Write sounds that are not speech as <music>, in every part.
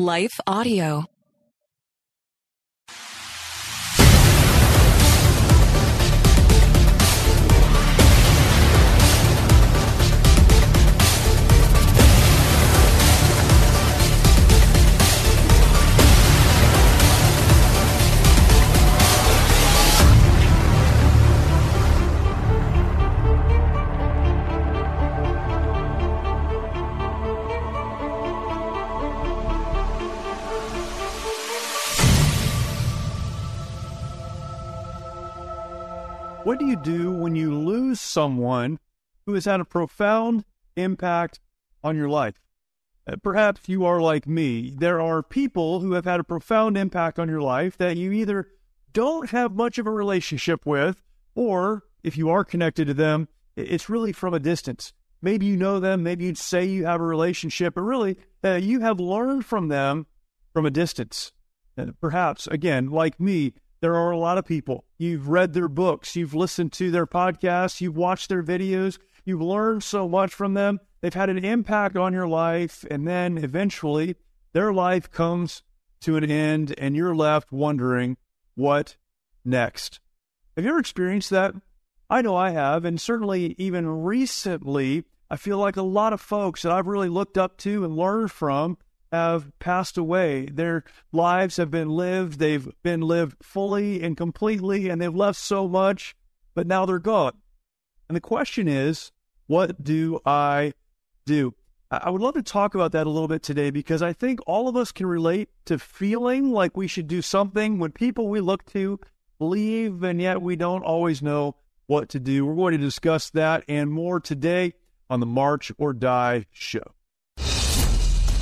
Life Audio. What do you do when you lose someone who has had a profound impact on your life? Uh, Perhaps you are like me. There are people who have had a profound impact on your life that you either don't have much of a relationship with, or if you are connected to them, it's really from a distance. Maybe you know them, maybe you'd say you have a relationship, but really uh, you have learned from them from a distance. And perhaps, again, like me, there are a lot of people. You've read their books, you've listened to their podcasts, you've watched their videos, you've learned so much from them. They've had an impact on your life, and then eventually their life comes to an end, and you're left wondering what next. Have you ever experienced that? I know I have, and certainly even recently, I feel like a lot of folks that I've really looked up to and learned from have passed away. Their lives have been lived, they've been lived fully and completely, and they've left so much, but now they're gone. And the question is, what do I do? I would love to talk about that a little bit today because I think all of us can relate to feeling like we should do something when people we look to leave, and yet we don't always know what to do. We're going to discuss that and more today on the March or Die show.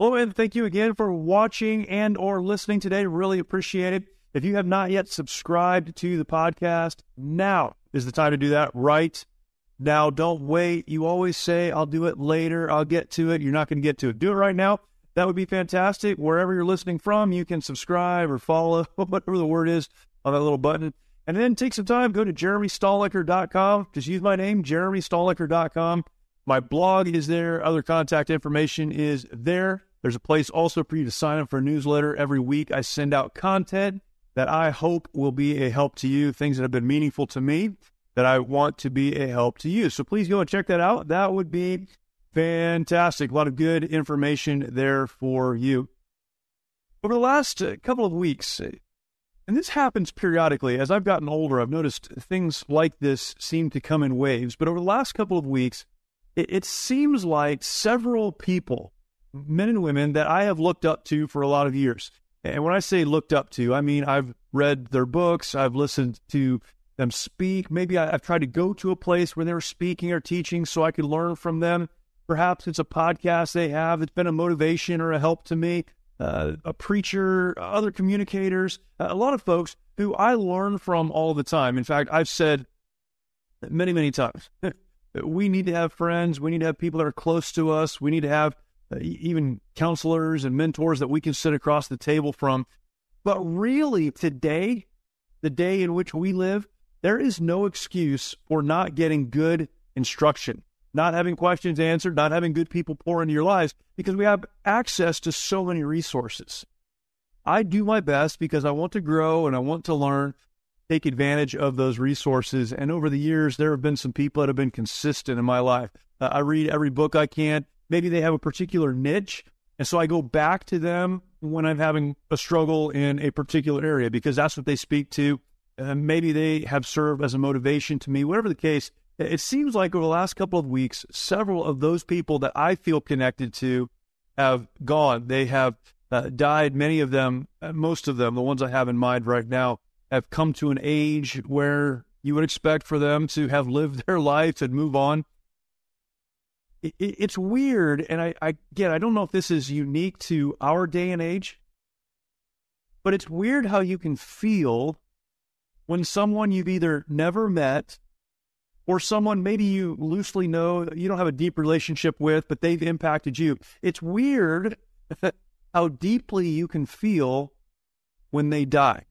Hello, and thank you again for watching and or listening today. Really appreciate it. If you have not yet subscribed to the podcast, now is the time to do that right now. Don't wait. You always say, I'll do it later. I'll get to it. You're not going to get to it. Do it right now. That would be fantastic. Wherever you're listening from, you can subscribe or follow, <laughs> whatever the word is on that little button. And then take some time, go to jeremystalnecker.com. Just use my name, jeremystalnecker.com. My blog is there. Other contact information is there. There's a place also for you to sign up for a newsletter. Every week I send out content that I hope will be a help to you, things that have been meaningful to me that I want to be a help to you. So please go and check that out. That would be fantastic. A lot of good information there for you. Over the last uh, couple of weeks, uh, and this happens periodically, as I've gotten older, I've noticed things like this seem to come in waves. But over the last couple of weeks, it, it seems like several people, men and women, that I have looked up to for a lot of years. And when I say looked up to, I mean I've read their books, I've listened to them speak. Maybe I, I've tried to go to a place where they were speaking or teaching so I could learn from them. Perhaps it's a podcast they have. It's been a motivation or a help to me. Uh, a preacher, other communicators, a lot of folks who I learn from all the time. In fact, I've said many, many times <laughs> we need to have friends. We need to have people that are close to us. We need to have even counselors and mentors that we can sit across the table from. But really, today, the day in which we live, there is no excuse for not getting good instruction, not having questions answered, not having good people pour into your lives because we have access to so many resources. I do my best because I want to grow and I want to learn, take advantage of those resources. And over the years, there have been some people that have been consistent in my life. Uh, I read every book I can. Maybe they have a particular niche And so I go back to them when I'm having a struggle in a particular area because that's what they speak to. Uh, maybe they have served as a motivation to me, whatever the case. It seems like over the last couple of weeks, several of those people that I feel connected to have gone. They have uh, died. Many of them, uh, most of them, the ones I have in mind right now, have come to an age where you would expect for them to have lived <laughs> their life and move on it, it's weird, and I, I again, I don't know if this is unique to our day and age, but it's weird how you can feel when someone you've either never met or someone maybe you loosely know you don't have a deep relationship with, but they've impacted you. It's weird <laughs> how deeply you can feel when they die.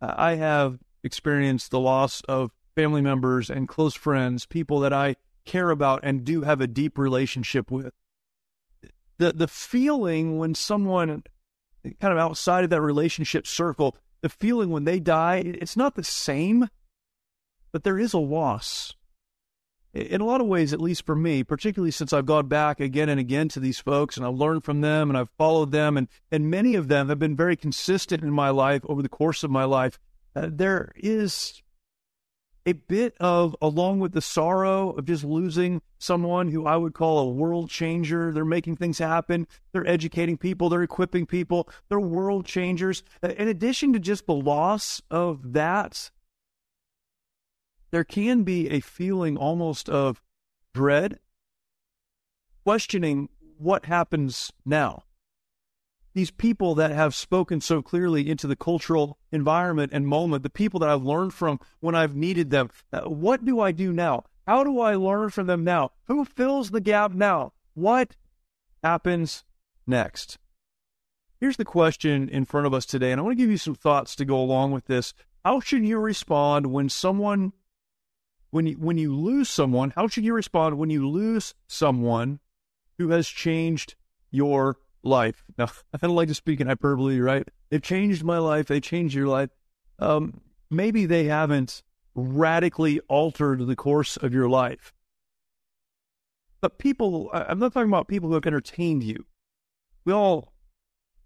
I have experienced the loss of family members and close friends, people that I care about and do have a deep relationship with. The the feeling when someone kind of outside of that relationship circle, the feeling when they die, it's not the same, but there is a loss. In a lot of ways, at least for me, particularly since I've gone back again and again to these folks and I've learned from them and I've followed them, and, and many of them have been very consistent in my life over the course of my life, uh, there is a bit of, along with the sorrow of just losing someone who I would call a world changer. They're making things happen. They're educating people. They're equipping people. They're world changers. Uh, in addition to just the loss of that, there can be a feeling almost of dread, questioning what happens now these people that have spoken so clearly into the cultural environment and moment, the people that I've learned from when I've needed them. Uh, what do I do now? How do I learn from them now? Who fills the gap now? What happens next? Here's the question in front of us today, and I want to give you some thoughts to go along with this. How should you respond when someone, when you, when you lose someone, how should you respond when you lose someone who has changed your life. Now, <laughs> I don't like to speak in hyperbole, right? They've changed my life. They changed your life. Um, maybe they haven't radically altered the course of your life. But people, I'm not talking about people who have entertained you. We all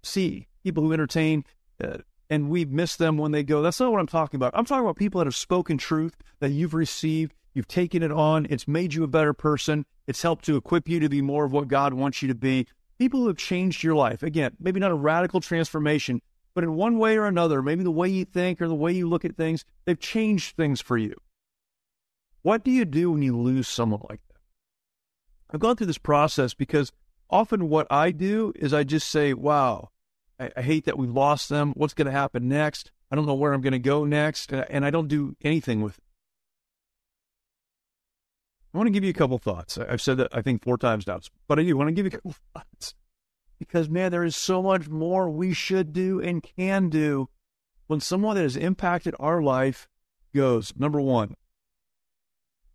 see people who entertain uh, and we miss them when they go. That's not what I'm talking about. I'm talking about people that have spoken truth that you've received. You've taken it on. It's made you a better person. It's helped to equip you to be more of what God wants you to be people who have changed your life. Again, maybe not a radical transformation, but in one way or another, maybe the way you think or the way you look at things, they've changed things for you. What do you do when you lose someone like that? I've gone through this process because often what I do is I just say, wow, I, I hate that we've lost them. What's going to happen next? I don't know where I'm going to go next. And I don't do anything with it. I want to give you a couple thoughts. I've said that I think four times now, but I do want to give you a couple <laughs> thoughts because man, there is so much more we should do and can do when someone that has impacted our life goes. Number one,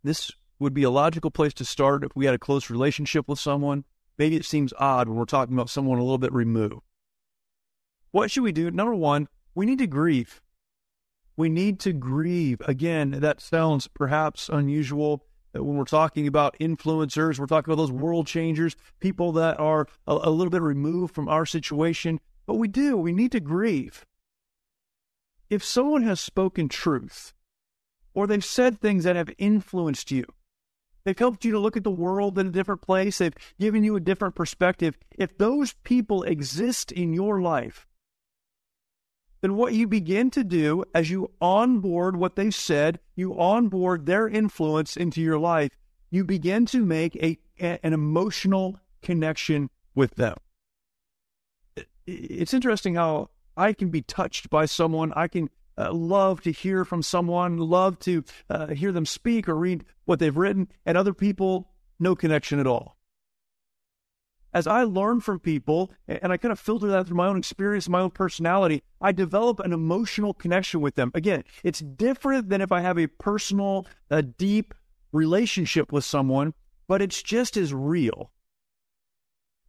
this would be a logical place to start if we had a close relationship with someone. Maybe it seems odd when we're talking about someone a little bit removed. What should we do? Number one, we need to grieve. We need to grieve. Again, that sounds perhaps unusual when we're talking about influencers, we're talking about those world changers, people that are a, a, little bit removed from our situation. But we do, we need to grieve. If someone has spoken truth, or they've said things that have influenced you, they've helped you to look at the world in a different place, they've given you a different perspective. If those people exist in your life, then what you begin to do as you onboard what they said, you onboard their influence into your life, you begin to make a, an emotional connection with them. It's interesting how I can be touched by someone. I can uh, love to hear from someone, love to uh, hear them speak or read what they've written, and other people, no connection at all as I learn from people and I kind of filter that through my own experience, my own personality, I develop an emotional connection with them. Again, it's different than if I have a personal, a deep relationship with someone, but it's just as real.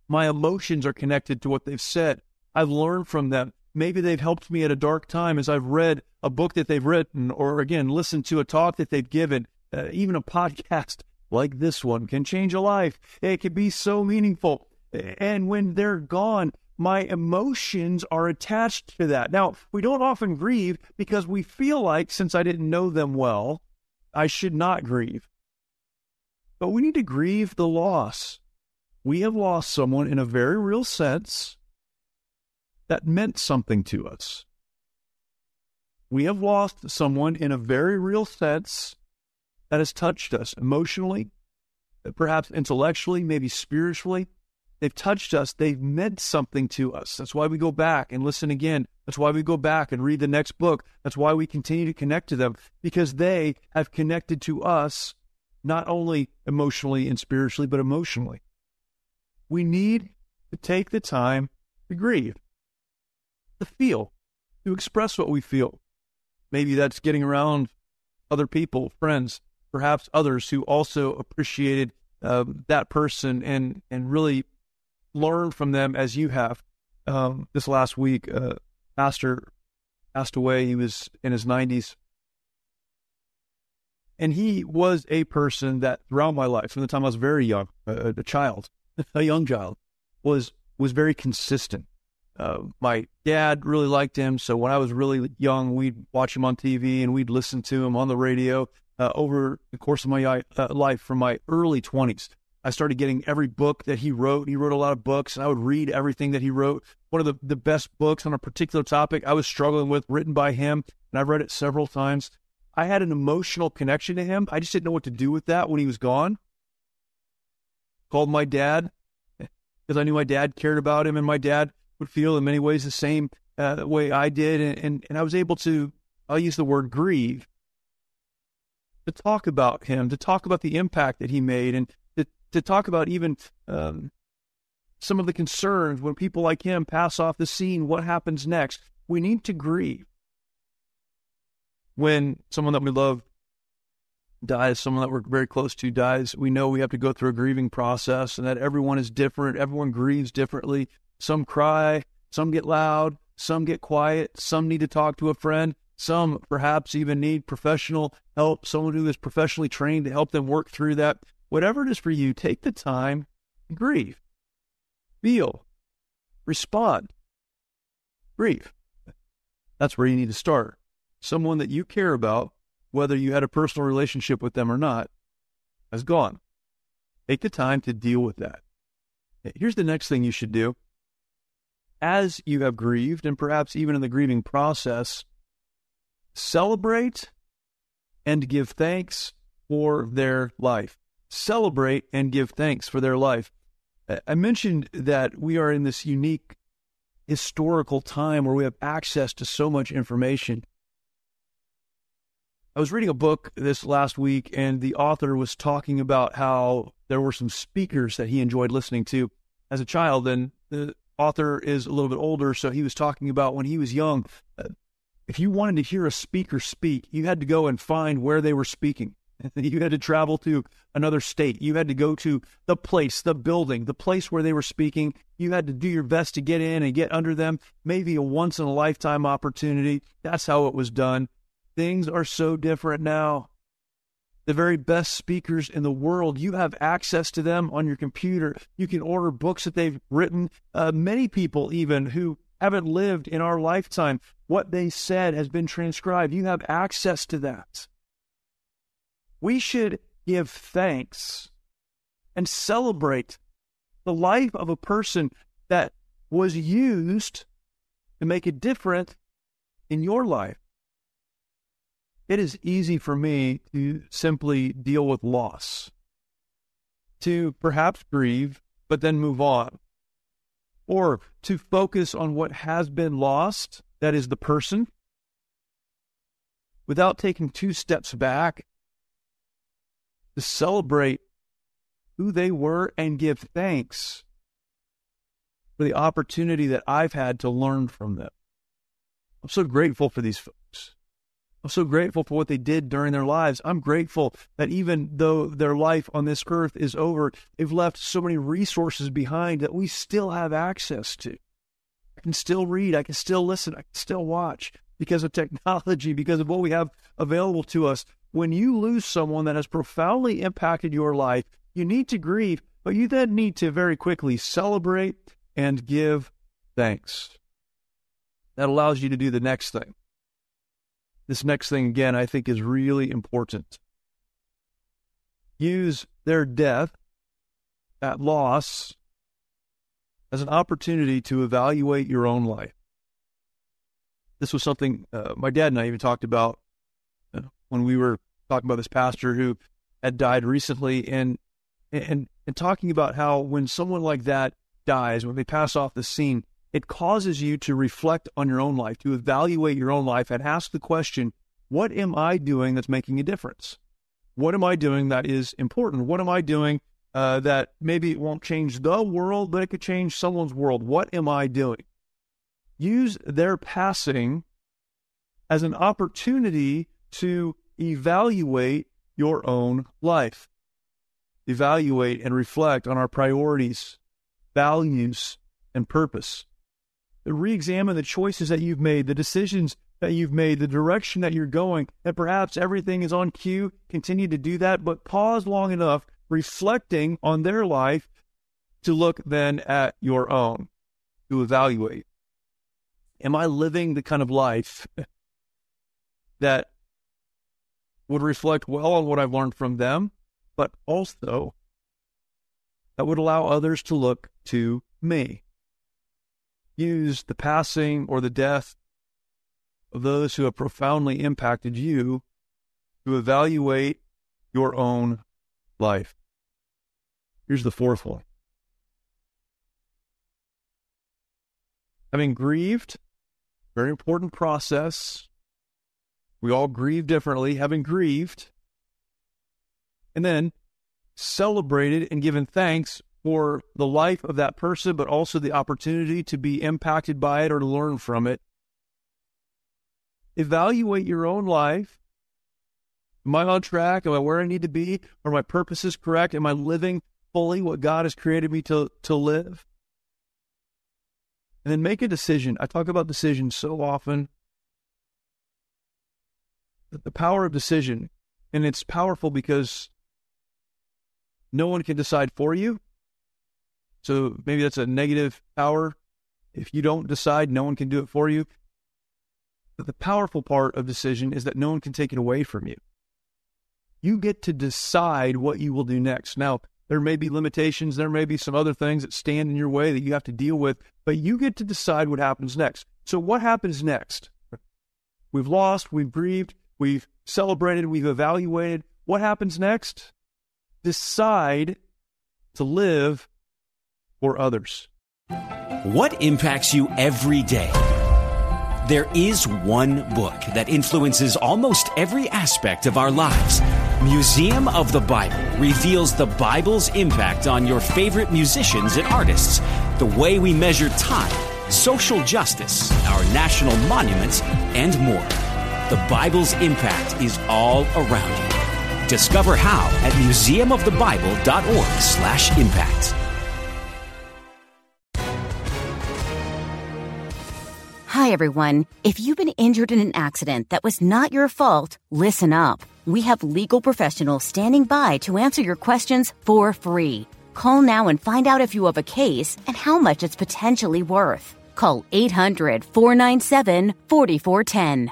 My emotions are connected to what they've said. I've learned from them. Maybe they've helped me at a dark time as I've read a book that they've written, or again, listened to a talk that they've given, uh, even a <laughs> podcast like this one can change a life. It can be so meaningful And when they're gone, my emotions are attached to that. Now, we don't often grieve because we feel like since I didn't know them well, I should not grieve. But we need to grieve the loss. We have lost someone in a very real sense that meant something to us. We have lost someone in a very real sense that has touched us emotionally, perhaps intellectually, maybe spiritually. They've touched us. They've meant something to us. That's why we go back and listen again. That's why we go back and read the next book. That's why we continue to connect to them because they have connected to us, not only emotionally and spiritually, but emotionally. We need to take the time to grieve, to feel, to express what we feel. Maybe that's getting around other people, friends, perhaps others who also appreciated uh, that person and and really learned from them as you have. Um, this last week, uh, pastor passed away. He was in his nineties, and he was a person that throughout my life, from the time I was very young, uh, a child, <laughs> a young child, was was very consistent. Uh, my dad really liked him, so when I was really young, we'd watch him on TV and we'd listen to him on the radio uh, over the course of my uh, life from my early 20s. I started getting every book that he wrote. He wrote a lot of books, and I would read everything that he wrote. One of the, the best books on a particular topic I was struggling with, written by him, and I've read it several times. I had an emotional connection to him. I just didn't know what to do with that when he was gone. Called my dad because I knew my dad cared about him, and my dad would feel in many ways the same uh, way I did. And, and, and I was able to, I'll use the word grieve, to talk about him, to talk about the impact that he made, and to, talk about even um, some of the concerns when people like him pass off the scene. What happens next? We need to grieve. When someone that we love dies, someone that we're very close to dies, we know we have to go through a grieving process and that everyone is different. Everyone grieves differently. Some cry, some get loud, some get quiet, some need to talk to a friend, some perhaps even need professional help, someone who is professionally trained to help them work through that. Whatever it is for you, take the time to grieve, feel, respond, grieve. That's where you need to start. Someone that you care about, whether you had a personal relationship with them or not, has gone. Take the time to deal with that. Here's the next thing you should do. As you have grieved, and perhaps even in the grieving process, celebrate and give thanks for their life. Celebrate and give thanks for their life. I mentioned that we are in this unique historical time where we have access to so much information. I was reading a book this last week, and the author was talking about how there were some speakers that he enjoyed listening to as a child. And the author is a little bit older, so he was talking about when he was young, uh, if you wanted to hear a speaker speak, you had to go and find where they were speaking. <laughs> You had to travel to another state. You had to go to the place, the building, the place where they were speaking. You had to do your best to get in and get under them. Maybe a once in a lifetime opportunity. That's how it was done. Things are so different now. The very best speakers in the world, you have access to them on your computer. You can order books that they've written. Uh, many people, even who haven't lived in our lifetime. What they said has been transcribed. You have access to that. We should give thanks and celebrate the life of a person that was used to make a difference in your life. It is easy for me to simply deal with loss, to perhaps grieve, but then move on or to focus on what has been lost, that is the person, without taking two steps back to celebrate who they were and give thanks for the opportunity that I've had to learn from them. I'm so grateful for these folks. I'm so grateful for what they did during their lives. I'm grateful that even though their life on this earth is over, they've left so many resources behind that we still have access to. I can still read, I can still listen, I can still watch because of technology, because of what we have available to us. When you lose someone that has profoundly impacted your life, you need to grieve, but you then need to very quickly celebrate and give thanks. That allows you to do the next thing. This next thing, again, I think is really important. Use their death, that loss, as an opportunity to evaluate your own life. This was something uh, my dad and I even talked about when we were talking about this pastor who had died recently, and and and talking about how when someone like that dies, when they pass off the scene, it causes you to reflect on your own life, to evaluate your own life, and ask the question, what am I doing that's making a difference? What am I doing that is important? What am I doing uh, that maybe it won't change the world, but it could change someone's world? What am I doing? Use their passing as an opportunity to evaluate your own life. Evaluate and reflect on our priorities, values, and purpose. Re examine the choices that you've made, the decisions that you've made, the direction that you're going, and perhaps everything is on cue. Continue to do that, but pause long enough, reflecting on their life to look then at your own, to evaluate. Am I living the kind of life <laughs> that would reflect well on what I've learned from them, but also that would allow others to look to me? Use the passing or the death of those who have profoundly impacted you to evaluate your own life. Here's the fourth one. Having grieved, very important process. We all grieve differently. Having grieved, and then celebrated and given thanks for the life of that person, but also the opportunity to be impacted by it or to learn from it evaluate your own life. Am I on track? Am I where I need to be? Are my purposes correct? Am I living fully what God has created me to, to live? And then make a decision. I talk about decisions so often. The power of decision. And it's powerful because no one can decide for you. So maybe that's a negative power. If you don't decide, no one can do it for you. But the powerful part of decision is that no one can take it away from you. You get to decide what you will do next. Now, there may be limitations, there may be some other things that stand in your way that you have to deal with, but you get to decide what happens next. So, what happens next? We've lost, we've grieved, we've celebrated, we've evaluated. What happens next? Decide to live for others. What impacts you every day? There is one book that influences almost every aspect of our lives. Museum of the Bible reveals the Bible's impact on your favorite musicians and artists, the way we measure time, social justice, our national monuments, and more. The Bible's impact is all around you. Discover how at museumofthebible.org/impact. Hi, everyone. If you've been injured in an accident that was not your fault, listen up. We have legal professionals standing by to answer your questions for free. Call now and find out if you have a case and how much it's potentially worth. Call 800 497 4410.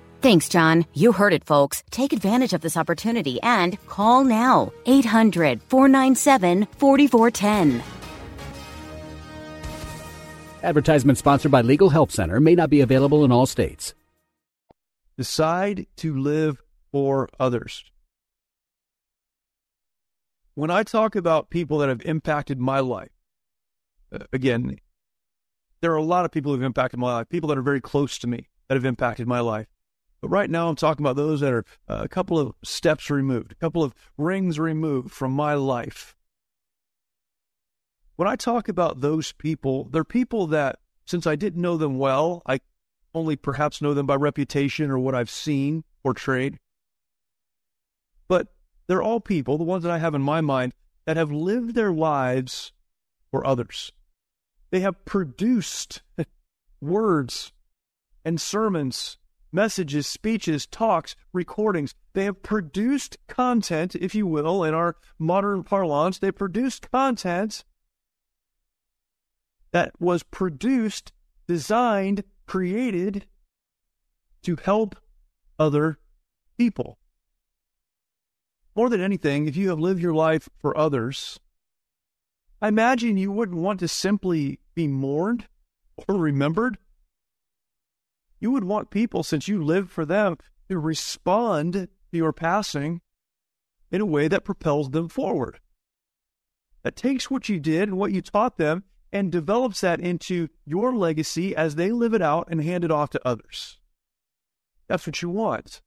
Thanks, John. You heard it, folks. Take advantage of this opportunity and call now. 800 497 4410. Advertisement sponsored by Legal Help Center may not be available in all states. Decide to live for others when I talk about people that have impacted my life, uh, again, there are a lot of people who've impacted my life, people that are very close to me that have impacted my life. But right now, I'm talking about those that are uh, a couple of steps removed, a couple of rings removed from my life. When I talk about those people, they're people that, since I didn't know them well, I only perhaps know them by reputation or what I've seen portrayed. But they're all people, the ones that I have in my mind, that have lived their lives for others. They have produced <laughs> words and sermons, messages, speeches, talks, recordings. They have produced content, if you will, in our modern parlance. They produced content that was produced, designed, created to help other people. More than anything, if you have lived your life for others, I imagine you wouldn't want to simply be mourned or remembered. You would want people, since you lived for them, to respond to your passing in a way that propels them forward. That takes what you did and what you taught them and develops that into your legacy as they live it out and hand it off to others. That's what you want.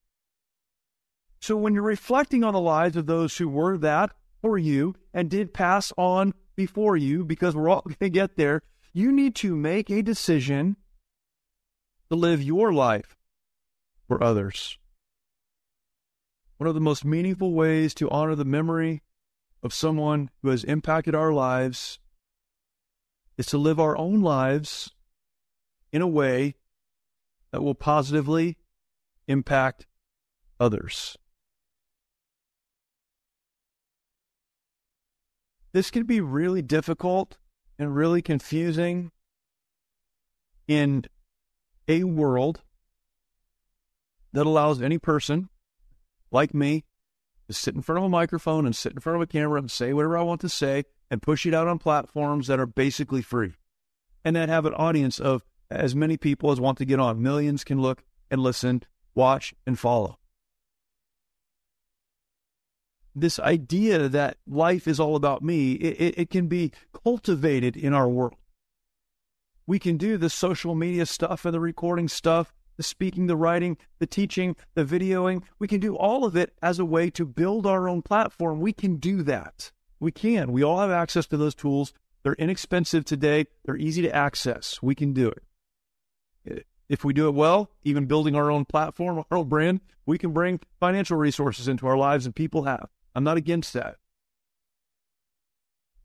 So when you're reflecting on the lives of those who were that for you and did pass on before you, because we're all <laughs> going to get there, you need to make a decision to live your life for others. One of the most meaningful ways to honor the memory of someone who has impacted our lives is to live our own lives in a way that will positively impact others. This can be really difficult and really confusing in a world that allows any person like me to sit in front of a microphone and sit in front of a camera and say whatever I want to say and push it out on platforms that are basically free and that have an audience of as many people as want to get on. Millions can look and listen, watch, and follow this idea that life is all about me, it, it, it, can be cultivated in our world. We can do the social media stuff and the recording stuff, the speaking, the writing, the teaching, the videoing. We can do all of it as a way to build our own platform. We can do that. We can. We all have access to those tools. They're inexpensive today. They're easy to access. We can do it. If we do it well, even building our own platform, our own brand, we can bring financial resources into our lives, and people have. I'm not against that.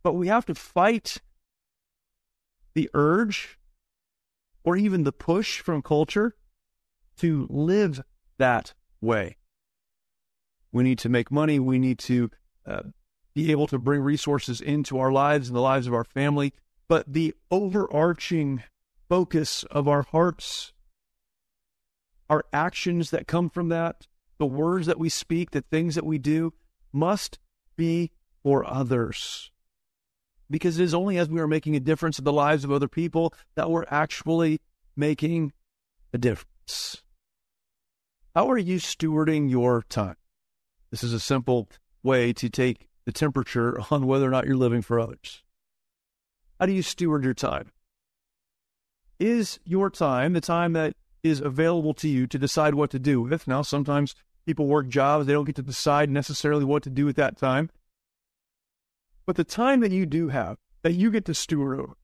But we have to fight the urge or even the push from culture to live that way. We need to make money. We need to uh, be able to bring resources into our lives and the lives of our family. But the overarching focus of our hearts, our actions that come from that, the words that we speak, the things that we do, must be for others. Because it is only as we are making a difference in the lives of other people that we're actually making a difference. How are you stewarding your time? This is a simple way to take the temperature <laughs> on whether or not you're living for others. How do you steward your time? Is your time the time that is available to you to decide what to do with? Now, sometimes People work jobs, they don't get to decide necessarily what to do at that time. But the time that you do have, that you get to steward over,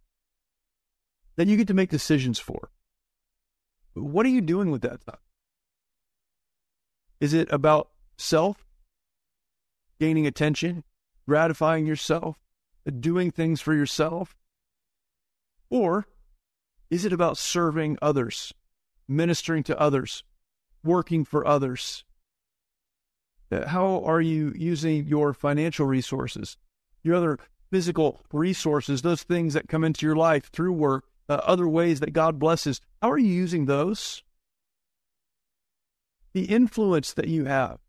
that you get to make decisions for, what are you doing with that time? Is it about self, gaining attention, gratifying yourself, doing things for yourself? Or is it about serving others, ministering to others, working for others, how are you using your financial resources, your other physical resources, those things that come into your life through work, uh, other ways that God blesses? How are you using those? The influence that you have,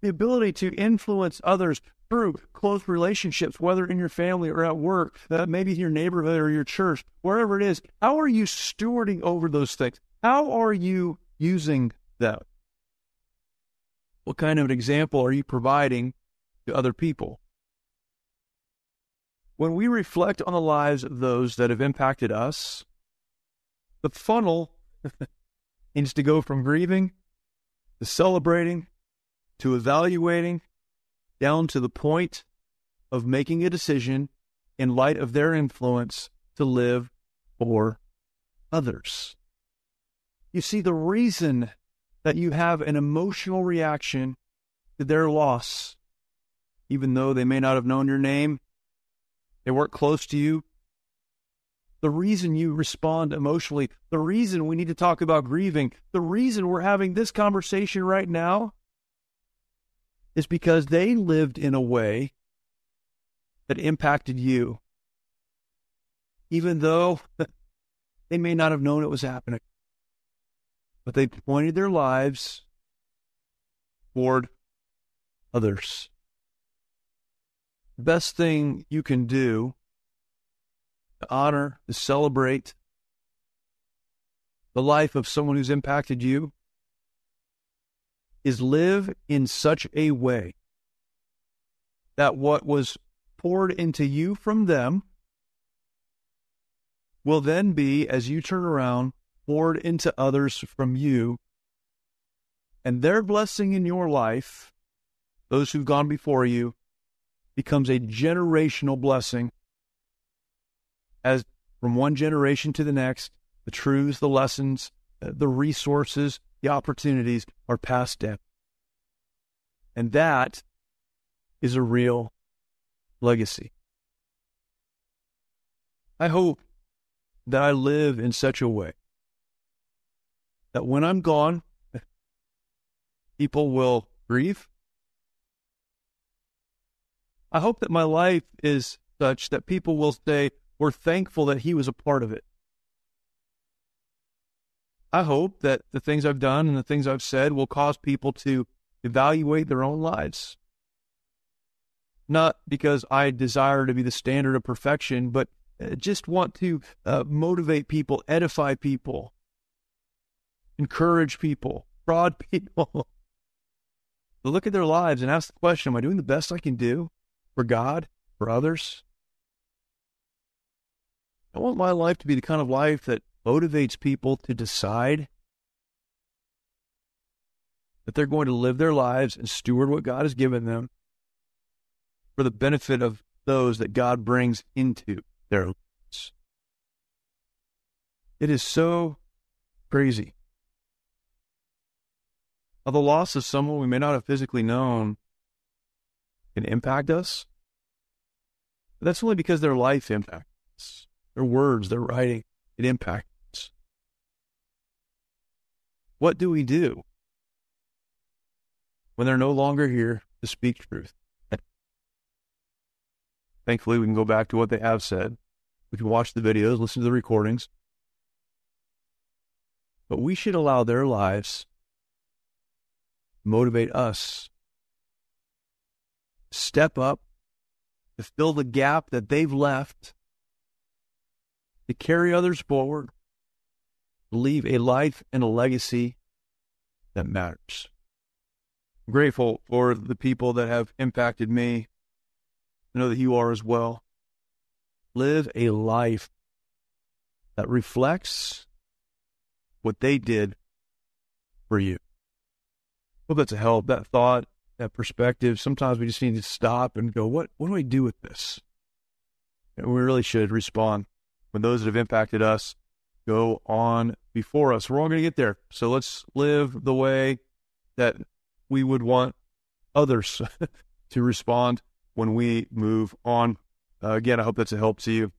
the ability to influence others through close relationships, whether in your family or at work, uh, maybe in your neighborhood or your church, wherever it is. How are you stewarding over those things? How are you using them? What kind of an example are you providing to other people? When we reflect on the lives of those that have impacted us, the funnel <laughs> needs to go from grieving to celebrating to evaluating down to the point of making a decision in light of their influence to live for others. You see, the reason that you have an emotional reaction to their loss, even though they may not have known your name, they weren't close to you, the reason you respond emotionally, the reason we need to talk about grieving, the reason we're having this conversation right now is because they lived in a way that impacted you, even though <laughs> they may not have known it was happening. But they pointed their lives toward others. The best thing you can do to honor, to celebrate the life of someone who's impacted you is live in such a way that what was poured into you from them will then be, as you turn around, poured into others from you. And their blessing in your life, those who've gone before you, becomes a generational blessing as from one generation to the next, the truths, the lessons, uh, the resources, the opportunities are passed down. And that is a real legacy. I hope that I live in such a way that when I'm gone, <laughs> people will grieve. I hope that my life is such that people will say, we're thankful that he was a part of it. I hope that the things I've done and the things I've said will cause people to evaluate their own lives. Not because I desire to be the standard of perfection, but uh, just want to uh, motivate people, edify people, encourage people, prod <laughs> people. To look at their lives and ask the question Am I doing the best I can do for God, for others? I want my life to be the kind of life that motivates people to decide that they're going to live their lives and steward what God has given them for the benefit of those that God brings into their lives. It is so crazy. How the loss of someone we may not have physically known can impact us. But that's only because their life impacts their words, their writing, it impacts. What do we do when they're no longer here to speak truth? Thankfully, we can go back to what they have said. We can watch the videos, listen to the recordings. But we should allow their lives motivate us. Step up to fill the gap that they've left to carry others forward, leave a life and a legacy that matters. I'm grateful for the people that have impacted me. I know that you are as well. Live a life that reflects what they did for you. Hope that's a help. That thought, that perspective. Sometimes we just need to stop and go, what, what do we do with this? And we really should respond when those that have impacted us go on before us. We're all going to get there. So let's live the way that we would want others <laughs> to respond when we move on. Uh, again, I hope that's a help to you.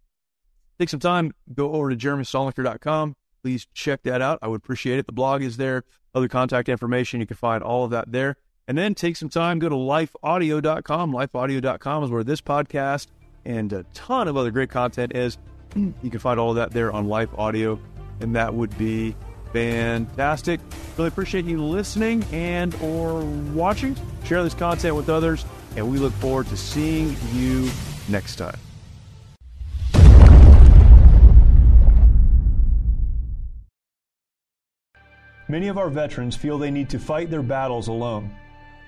Take some time, go over to jeremystalnecker.com. Please check that out. I would appreciate it. The blog is there, other contact information. You can find all of that there. And then take some time, go to lifeaudio.com. Lifeaudio.com is where this podcast and a ton of other great content is. You can find all of that there on Life Audio, and that would be fantastic. Really appreciate you listening and or watching. Share this content with others, and we look forward to seeing you next time. Many of our veterans feel they need to fight their battles alone.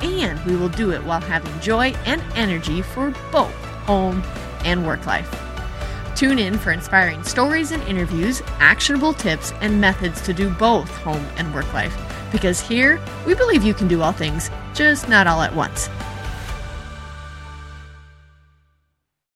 And we will do it while having joy and energy for both home and work life. Tune in for inspiring stories and interviews, actionable tips, and methods to do both home and work life. Because here, we believe you can do all things, just not all at once.